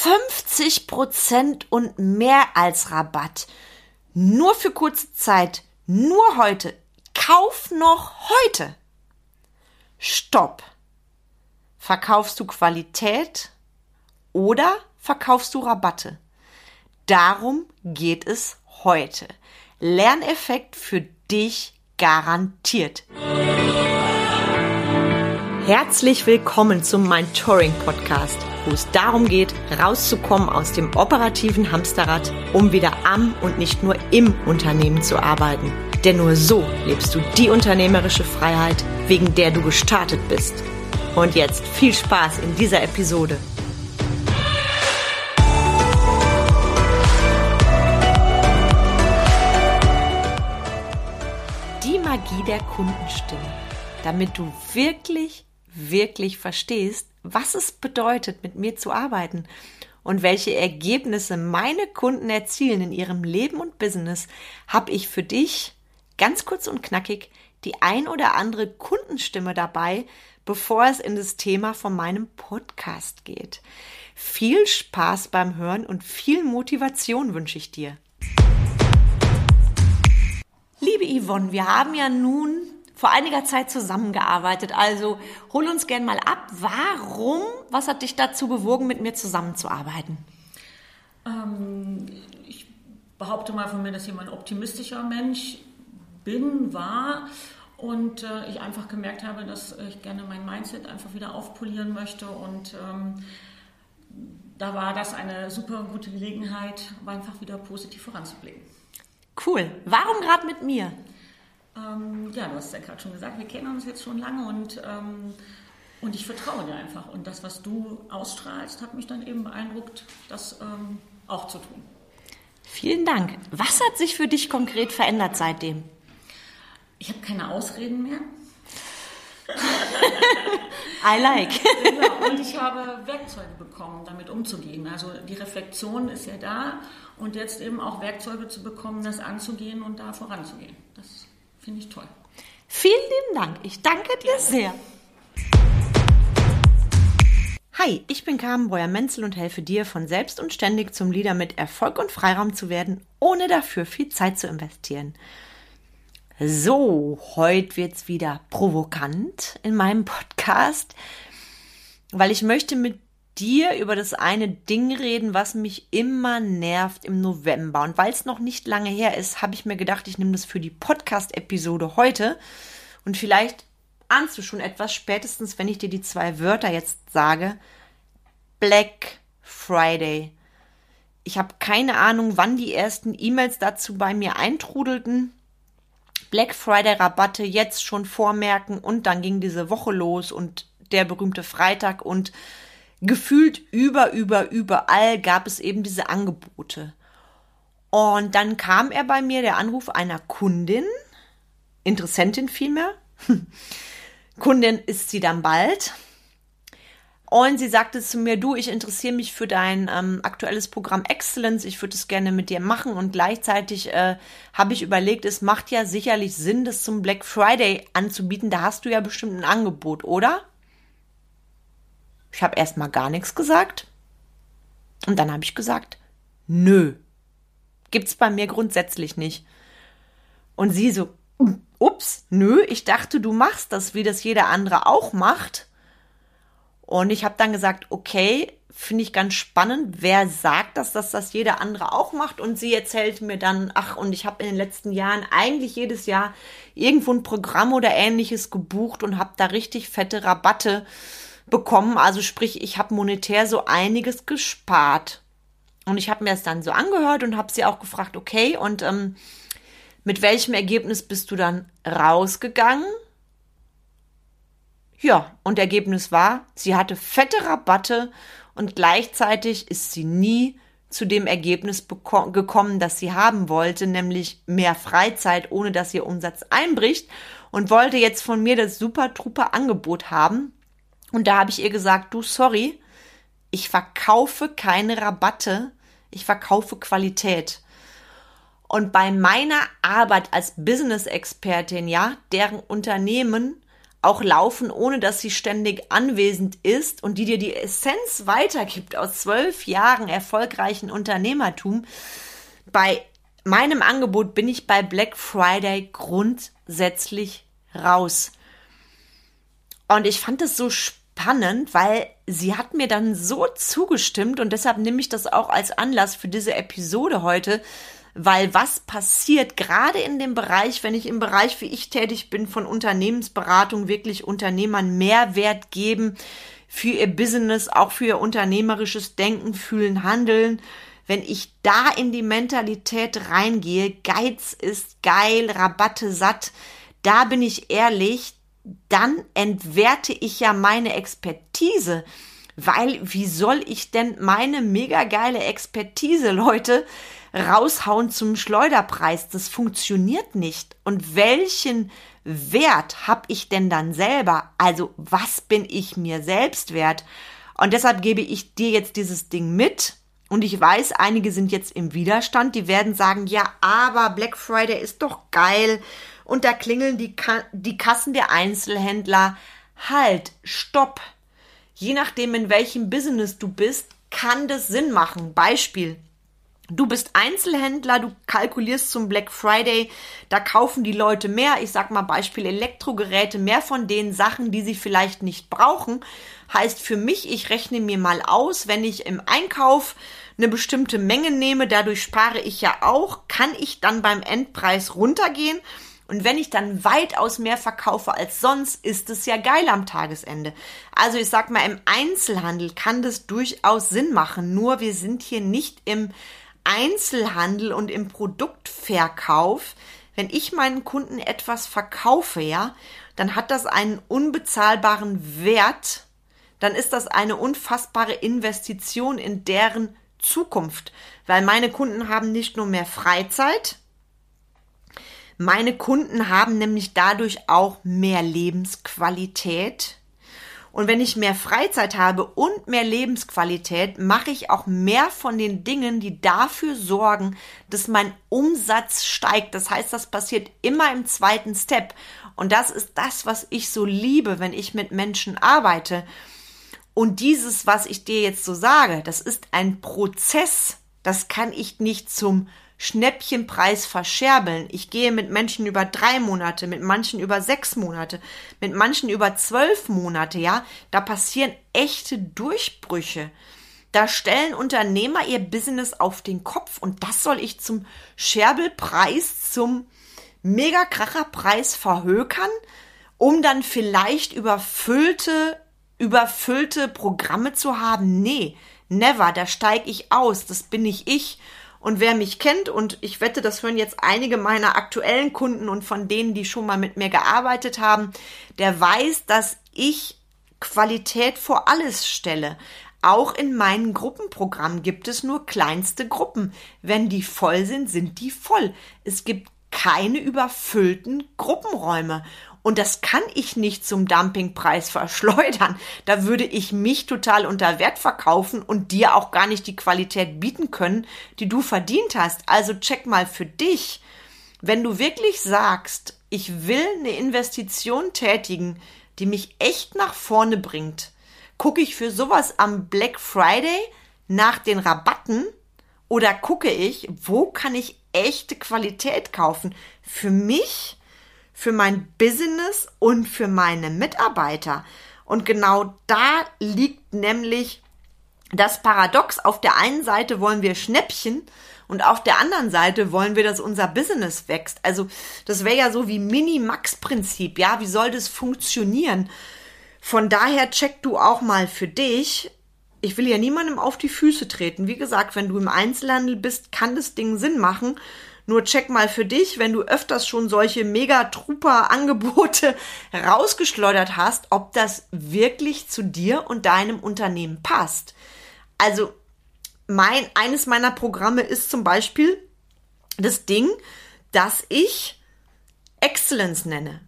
50 Prozent und mehr als Rabatt. Nur für kurze Zeit. Nur heute. Kauf noch heute. Stopp. Verkaufst du Qualität oder verkaufst du Rabatte? Darum geht es heute. Lerneffekt für dich garantiert. Herzlich willkommen zum Mind Touring Podcast, wo es darum geht, rauszukommen aus dem operativen Hamsterrad, um wieder am und nicht nur im Unternehmen zu arbeiten. Denn nur so lebst du die unternehmerische Freiheit, wegen der du gestartet bist. Und jetzt viel Spaß in dieser Episode. Die Magie der Kundenstimme, damit du wirklich, wirklich verstehst, was es bedeutet, mit mir zu arbeiten und welche Ergebnisse meine Kunden erzielen in ihrem Leben und Business, habe ich für dich ganz kurz und knackig die ein oder andere Kundenstimme dabei, bevor es in das Thema von meinem Podcast geht. Viel Spaß beim Hören und viel Motivation wünsche ich dir. Liebe Yvonne, wir haben ja nun vor einiger Zeit zusammengearbeitet. Also hol uns gern mal ab. Warum? Was hat dich dazu bewogen, mit mir zusammenzuarbeiten? Ähm, ich behaupte mal von mir, dass ich ein optimistischer Mensch bin, war und äh, ich einfach gemerkt habe, dass ich gerne mein Mindset einfach wieder aufpolieren möchte und ähm, da war das eine super gute Gelegenheit, einfach wieder positiv voranzublicken. Cool. Warum gerade mit mir? Ähm, ja, du hast es ja gerade schon gesagt, wir kennen uns jetzt schon lange und, ähm, und ich vertraue dir einfach. Und das, was du ausstrahlst, hat mich dann eben beeindruckt, das ähm, auch zu tun. Vielen Dank. Was hat sich für dich konkret verändert seitdem? Ich habe keine Ausreden mehr. I like. genau. Und ich habe Werkzeuge bekommen, damit umzugehen. Also die Reflexion ist ja da und jetzt eben auch Werkzeuge zu bekommen, das anzugehen und da voranzugehen. Das finde ich toll. Vielen lieben Dank. Ich danke dir sehr. Hi, ich bin Carmen Breuer-Menzel und helfe dir, von selbst und ständig zum Leader mit Erfolg und Freiraum zu werden, ohne dafür viel Zeit zu investieren. So, heute wird's wieder provokant in meinem Podcast, weil ich möchte mit dir über das eine Ding reden, was mich immer nervt im November. Und weil es noch nicht lange her ist, habe ich mir gedacht, ich nehme das für die Podcast-Episode heute. Und vielleicht ahnst du schon etwas, spätestens wenn ich dir die zwei Wörter jetzt sage. Black Friday. Ich habe keine Ahnung, wann die ersten E-Mails dazu bei mir eintrudelten. Black Friday Rabatte jetzt schon vormerken und dann ging diese Woche los und der berühmte Freitag und gefühlt über, über, überall gab es eben diese Angebote. Und dann kam er bei mir, der Anruf einer Kundin, Interessentin vielmehr. Kundin ist sie dann bald. Und sie sagte zu mir, du, ich interessiere mich für dein ähm, aktuelles Programm Excellence, ich würde es gerne mit dir machen und gleichzeitig äh, habe ich überlegt, es macht ja sicherlich Sinn, das zum Black Friday anzubieten, da hast du ja bestimmt ein Angebot, oder? Ich habe erstmal gar nichts gesagt und dann habe ich gesagt, nö, gibt's bei mir grundsätzlich nicht. Und sie so, ups, nö, ich dachte, du machst das, wie das jeder andere auch macht. Und ich habe dann gesagt, okay, finde ich ganz spannend. Wer sagt das, dass das jeder andere auch macht? Und sie erzählt mir dann, ach, und ich habe in den letzten Jahren eigentlich jedes Jahr irgendwo ein Programm oder ähnliches gebucht und habe da richtig fette Rabatte bekommen. Also sprich, ich habe monetär so einiges gespart. Und ich habe mir das dann so angehört und habe sie auch gefragt, okay, und ähm, mit welchem Ergebnis bist du dann rausgegangen? Ja, und Ergebnis war, sie hatte fette Rabatte und gleichzeitig ist sie nie zu dem Ergebnis gekommen, das sie haben wollte, nämlich mehr Freizeit, ohne dass ihr Umsatz einbricht und wollte jetzt von mir das super truper Angebot haben. Und da habe ich ihr gesagt, du sorry, ich verkaufe keine Rabatte, ich verkaufe Qualität. Und bei meiner Arbeit als Business-Expertin, ja, deren Unternehmen auch laufen, ohne dass sie ständig anwesend ist und die dir die Essenz weitergibt aus zwölf Jahren erfolgreichen Unternehmertum. Bei meinem Angebot bin ich bei Black Friday grundsätzlich raus. Und ich fand es so spannend, weil sie hat mir dann so zugestimmt und deshalb nehme ich das auch als Anlass für diese Episode heute, weil was passiert gerade in dem Bereich, wenn ich im Bereich, wie ich tätig bin, von Unternehmensberatung wirklich Unternehmern Mehrwert geben für ihr Business, auch für ihr unternehmerisches Denken, Fühlen, Handeln, wenn ich da in die Mentalität reingehe, Geiz ist geil, Rabatte satt, da bin ich ehrlich, dann entwerte ich ja meine Expertise. Weil, wie soll ich denn meine mega geile Expertise, Leute, raushauen zum Schleuderpreis. Das funktioniert nicht. Und welchen Wert habe ich denn dann selber? Also was bin ich mir selbst wert? Und deshalb gebe ich dir jetzt dieses Ding mit. Und ich weiß, einige sind jetzt im Widerstand, die werden sagen, ja, aber Black Friday ist doch geil. Und da klingeln die, Ka die Kassen der Einzelhändler. Halt, stopp. Je nachdem, in welchem Business du bist, kann das Sinn machen. Beispiel. Du bist Einzelhändler, du kalkulierst zum Black Friday, da kaufen die Leute mehr, ich sag mal Beispiel Elektrogeräte, mehr von den Sachen, die sie vielleicht nicht brauchen. Heißt für mich, ich rechne mir mal aus, wenn ich im Einkauf eine bestimmte Menge nehme, dadurch spare ich ja auch, kann ich dann beim Endpreis runtergehen und wenn ich dann weitaus mehr verkaufe als sonst, ist es ja geil am Tagesende. Also ich sag mal, im Einzelhandel kann das durchaus Sinn machen. Nur wir sind hier nicht im Einzelhandel und im Produktverkauf. Wenn ich meinen Kunden etwas verkaufe, ja, dann hat das einen unbezahlbaren Wert. Dann ist das eine unfassbare Investition in deren Zukunft, weil meine Kunden haben nicht nur mehr Freizeit, meine Kunden haben nämlich dadurch auch mehr Lebensqualität. Und wenn ich mehr Freizeit habe und mehr Lebensqualität, mache ich auch mehr von den Dingen, die dafür sorgen, dass mein Umsatz steigt. Das heißt, das passiert immer im zweiten Step. Und das ist das, was ich so liebe, wenn ich mit Menschen arbeite. Und dieses, was ich dir jetzt so sage, das ist ein Prozess. Das kann ich nicht zum Schnäppchenpreis verscherbeln. Ich gehe mit Menschen über drei Monate, mit manchen über sechs Monate, mit manchen über zwölf Monate, ja. Da passieren echte Durchbrüche. Da stellen Unternehmer ihr Business auf den Kopf und das soll ich zum Scherbelpreis, zum Megakracherpreis verhökern, um dann vielleicht überfüllte, überfüllte Programme zu haben. Nee, never, da steige ich aus, das bin nicht ich. Und wer mich kennt, und ich wette, das hören jetzt einige meiner aktuellen Kunden und von denen, die schon mal mit mir gearbeitet haben, der weiß, dass ich Qualität vor alles stelle. Auch in meinen Gruppenprogrammen gibt es nur kleinste Gruppen. Wenn die voll sind, sind die voll. Es gibt keine überfüllten Gruppenräume. Und das kann ich nicht zum Dumpingpreis verschleudern. Da würde ich mich total unter Wert verkaufen und dir auch gar nicht die Qualität bieten können, die du verdient hast. Also check mal für dich, wenn du wirklich sagst, ich will eine Investition tätigen, die mich echt nach vorne bringt, gucke ich für sowas am Black Friday nach den Rabatten oder gucke ich, wo kann ich echte Qualität kaufen? Für mich für mein Business und für meine Mitarbeiter. Und genau da liegt nämlich das Paradox. Auf der einen Seite wollen wir Schnäppchen und auf der anderen Seite wollen wir, dass unser Business wächst. Also das wäre ja so wie Mini-Max-Prinzip. Ja, wie soll das funktionieren? Von daher check du auch mal für dich. Ich will ja niemandem auf die Füße treten. Wie gesagt, wenn du im Einzelhandel bist, kann das Ding Sinn machen. Nur check mal für dich, wenn du öfters schon solche Mega-Trooper-Angebote rausgeschleudert hast, ob das wirklich zu dir und deinem Unternehmen passt. Also, mein, eines meiner Programme ist zum Beispiel das Ding, das ich Excellence nenne.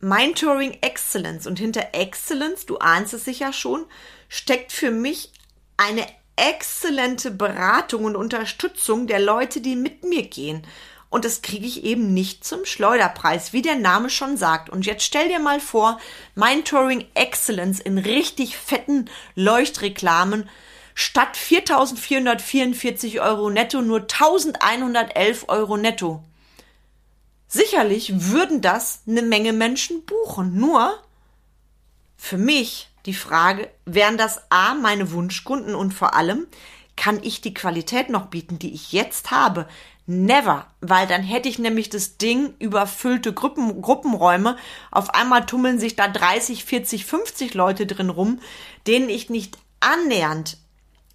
Mentoring Excellence. Und hinter Excellence, du ahnst es sicher schon, steckt für mich eine exzellente Beratung und Unterstützung der Leute, die mit mir gehen. Und das kriege ich eben nicht zum Schleuderpreis, wie der Name schon sagt. Und jetzt stell dir mal vor, mein Touring Excellence in richtig fetten Leuchtreklamen statt 4.444 Euro netto nur 1.111 Euro netto. Sicherlich würden das eine Menge Menschen buchen. Nur für mich die Frage, wären das A, meine Wunschkunden und vor allem, kann ich die Qualität noch bieten, die ich jetzt habe? Never, weil dann hätte ich nämlich das Ding überfüllte Gruppen, Gruppenräume. Auf einmal tummeln sich da 30, 40, 50 Leute drin rum, denen ich nicht annähernd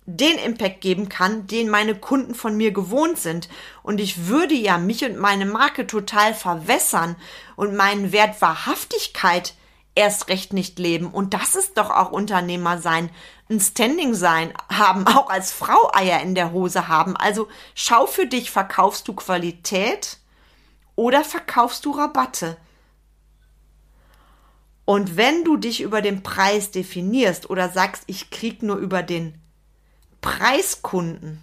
den Impact geben kann, den meine Kunden von mir gewohnt sind. Und ich würde ja mich und meine Marke total verwässern und meinen Wert Wahrhaftigkeit erst recht nicht leben. Und das ist doch auch Unternehmer sein, ein Standing sein, haben, auch als Frau Eier in der Hose haben. Also schau für dich, verkaufst du Qualität oder verkaufst du Rabatte? Und wenn du dich über den Preis definierst oder sagst, ich krieg nur über den Preiskunden,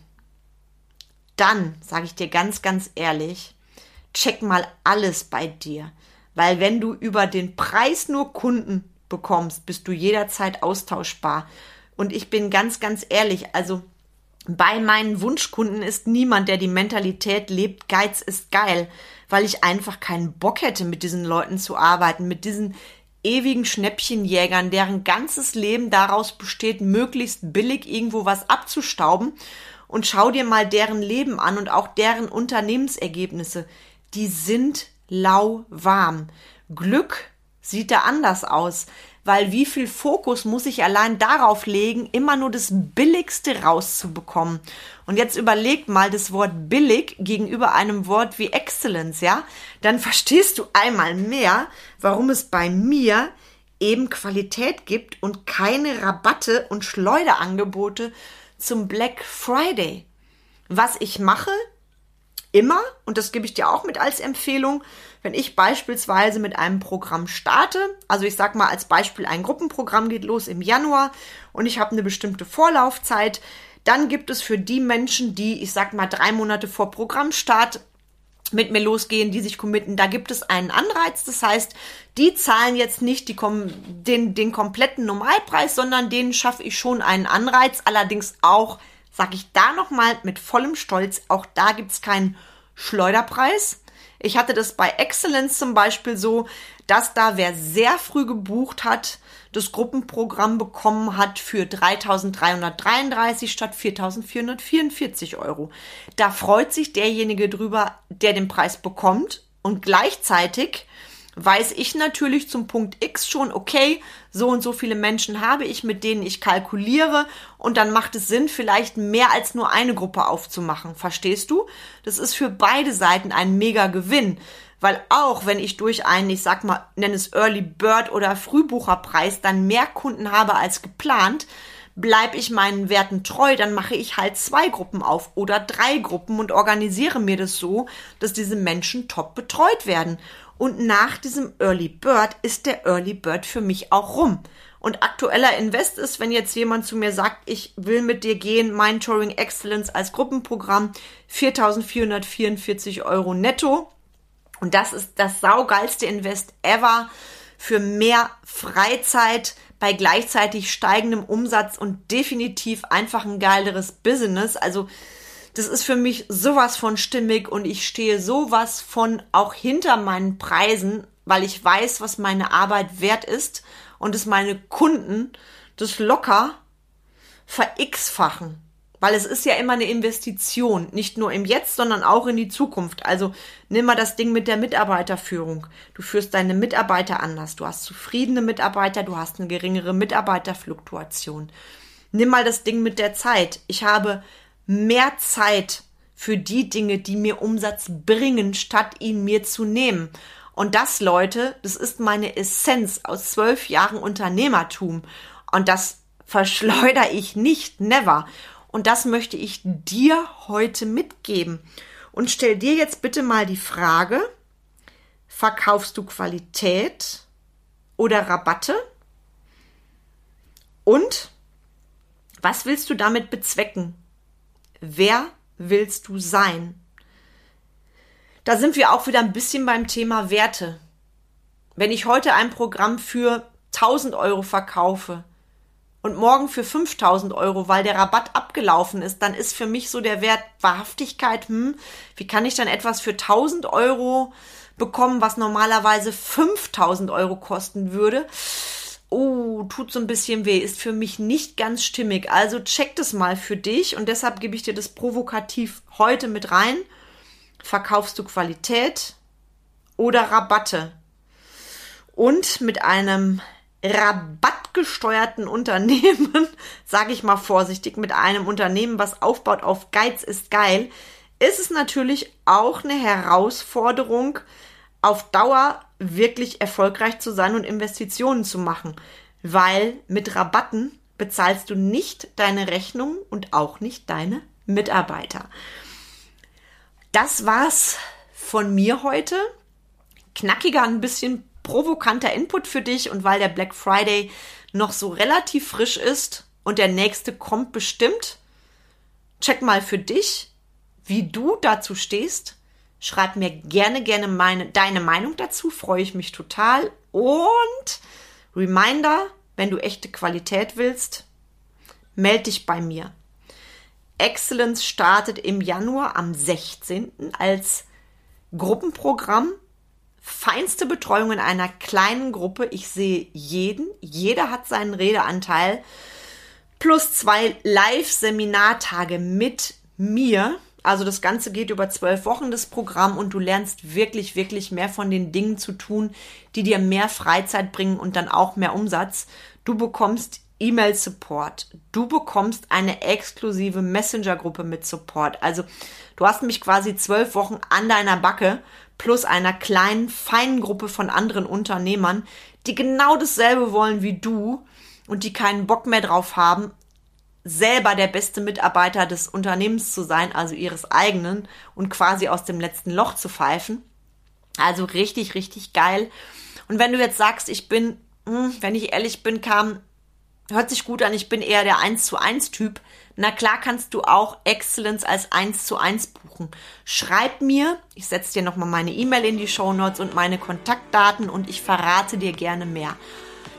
dann sage ich dir ganz, ganz ehrlich, check mal alles bei dir. Weil wenn du über den Preis nur Kunden bekommst, bist du jederzeit austauschbar. Und ich bin ganz, ganz ehrlich, also bei meinen Wunschkunden ist niemand, der die Mentalität lebt, Geiz ist geil, weil ich einfach keinen Bock hätte, mit diesen Leuten zu arbeiten, mit diesen ewigen Schnäppchenjägern, deren ganzes Leben daraus besteht, möglichst billig irgendwo was abzustauben. Und schau dir mal deren Leben an und auch deren Unternehmensergebnisse. Die sind lauwarm. Glück sieht da anders aus, weil wie viel Fokus muss ich allein darauf legen, immer nur das Billigste rauszubekommen. Und jetzt überleg mal das Wort billig gegenüber einem Wort wie Excellence, ja? Dann verstehst du einmal mehr, warum es bei mir eben Qualität gibt und keine Rabatte und Schleuderangebote zum Black Friday. Was ich mache, immer, und das gebe ich dir auch mit als Empfehlung, wenn ich beispielsweise mit einem Programm starte, also ich sag mal als Beispiel ein Gruppenprogramm geht los im Januar und ich habe eine bestimmte Vorlaufzeit, dann gibt es für die Menschen, die, ich sag mal, drei Monate vor Programmstart mit mir losgehen, die sich committen, da gibt es einen Anreiz. Das heißt, die zahlen jetzt nicht die, den, den kompletten Normalpreis, sondern denen schaffe ich schon einen Anreiz. Allerdings auch sage ich da nochmal mit vollem Stolz, auch da gibt es keinen Schleuderpreis. Ich hatte das bei Excellence zum Beispiel so, dass da wer sehr früh gebucht hat, das Gruppenprogramm bekommen hat für 3.333 statt 4.444 Euro. Da freut sich derjenige drüber, der den Preis bekommt und gleichzeitig weiß ich natürlich zum Punkt X schon, okay, so und so viele Menschen habe ich, mit denen ich kalkuliere und dann macht es Sinn, vielleicht mehr als nur eine Gruppe aufzumachen. Verstehst du? Das ist für beide Seiten ein mega Gewinn. Weil auch wenn ich durch einen, ich sag mal, nenne es Early Bird oder Frühbucherpreis dann mehr Kunden habe als geplant, bleibe ich meinen Werten treu, dann mache ich halt zwei Gruppen auf oder drei Gruppen und organisiere mir das so, dass diese Menschen top betreut werden. Und nach diesem Early Bird ist der Early Bird für mich auch rum. Und aktueller Invest ist, wenn jetzt jemand zu mir sagt, ich will mit dir gehen, mein Touring Excellence als Gruppenprogramm, 4.444 Euro netto. Und das ist das saugeilste Invest ever für mehr Freizeit bei gleichzeitig steigendem Umsatz und definitiv einfach ein geileres Business. Also das ist für mich sowas von stimmig und ich stehe sowas von auch hinter meinen Preisen, weil ich weiß, was meine Arbeit wert ist und es meine Kunden das locker ver-x-fachen. Weil es ist ja immer eine Investition, nicht nur im Jetzt, sondern auch in die Zukunft. Also nimm mal das Ding mit der Mitarbeiterführung. Du führst deine Mitarbeiter anders. Du hast zufriedene Mitarbeiter, du hast eine geringere Mitarbeiterfluktuation. Nimm mal das Ding mit der Zeit. Ich habe mehr Zeit für die Dinge, die mir Umsatz bringen, statt ihn mir zu nehmen. Und das, Leute, das ist meine Essenz aus zwölf Jahren Unternehmertum. Und das verschleudere ich nicht, never. Und das möchte ich dir heute mitgeben. Und stell dir jetzt bitte mal die Frage, verkaufst du Qualität oder Rabatte? Und was willst du damit bezwecken? Wer willst du sein? Da sind wir auch wieder ein bisschen beim Thema Werte. Wenn ich heute ein Programm für 1000 Euro verkaufe und morgen für 5000 Euro, weil der Rabatt abgelaufen ist, dann ist für mich so der Wert Wahrhaftigkeit, hm, wie kann ich dann etwas für 1000 Euro bekommen, was normalerweise 5000 Euro kosten würde? Oh, tut so ein bisschen weh, ist für mich nicht ganz stimmig. Also check das mal für dich und deshalb gebe ich dir das provokativ heute mit rein. Verkaufst du Qualität oder Rabatte? Und mit einem rabattgesteuerten Unternehmen, sage ich mal vorsichtig, mit einem Unternehmen, was aufbaut auf Geiz ist geil, ist es natürlich auch eine Herausforderung, auf Dauer wirklich erfolgreich zu sein und Investitionen zu machen, weil mit Rabatten bezahlst du nicht deine Rechnung und auch nicht deine Mitarbeiter. Das war's von mir heute. Knackiger, ein bisschen provokanter Input für dich und weil der Black Friday noch so relativ frisch ist und der nächste kommt bestimmt, check mal für dich, wie du dazu stehst. Schreib mir gerne, gerne meine, deine Meinung dazu, freue ich mich total. Und Reminder, wenn du echte Qualität willst, melde dich bei mir. Excellence startet im Januar am 16. als Gruppenprogramm. Feinste Betreuung in einer kleinen Gruppe. Ich sehe jeden. Jeder hat seinen Redeanteil. Plus zwei Live-Seminartage mit mir. Also das Ganze geht über zwölf Wochen, das Programm, und du lernst wirklich, wirklich mehr von den Dingen zu tun, die dir mehr Freizeit bringen und dann auch mehr Umsatz. Du bekommst E-Mail-Support. Du bekommst eine exklusive Messenger-Gruppe mit Support. Also du hast mich quasi zwölf Wochen an deiner Backe plus einer kleinen, feinen Gruppe von anderen Unternehmern, die genau dasselbe wollen wie du und die keinen Bock mehr drauf haben, selber der beste Mitarbeiter des Unternehmens zu sein, also ihres eigenen und quasi aus dem letzten Loch zu pfeifen. Also richtig, richtig geil. Und wenn du jetzt sagst, ich bin, hm, wenn ich ehrlich bin, kam Hört sich gut an, ich bin eher der 1 zu 1 Typ. Na klar kannst du auch Excellence als 1 zu 1 buchen. Schreib mir, ich setze dir nochmal meine E-Mail in die Show Notes und meine Kontaktdaten und ich verrate dir gerne mehr.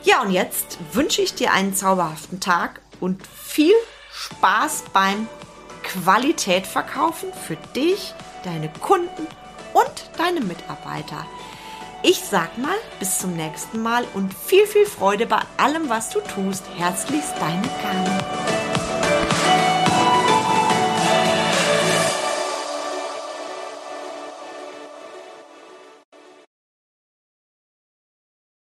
Ja, und jetzt wünsche ich dir einen zauberhaften Tag und viel Spaß beim Qualität verkaufen für dich, deine Kunden und deine Mitarbeiter. Ich sag mal, bis zum nächsten Mal und viel, viel Freude bei allem, was du tust. Herzlichst deine Carmen.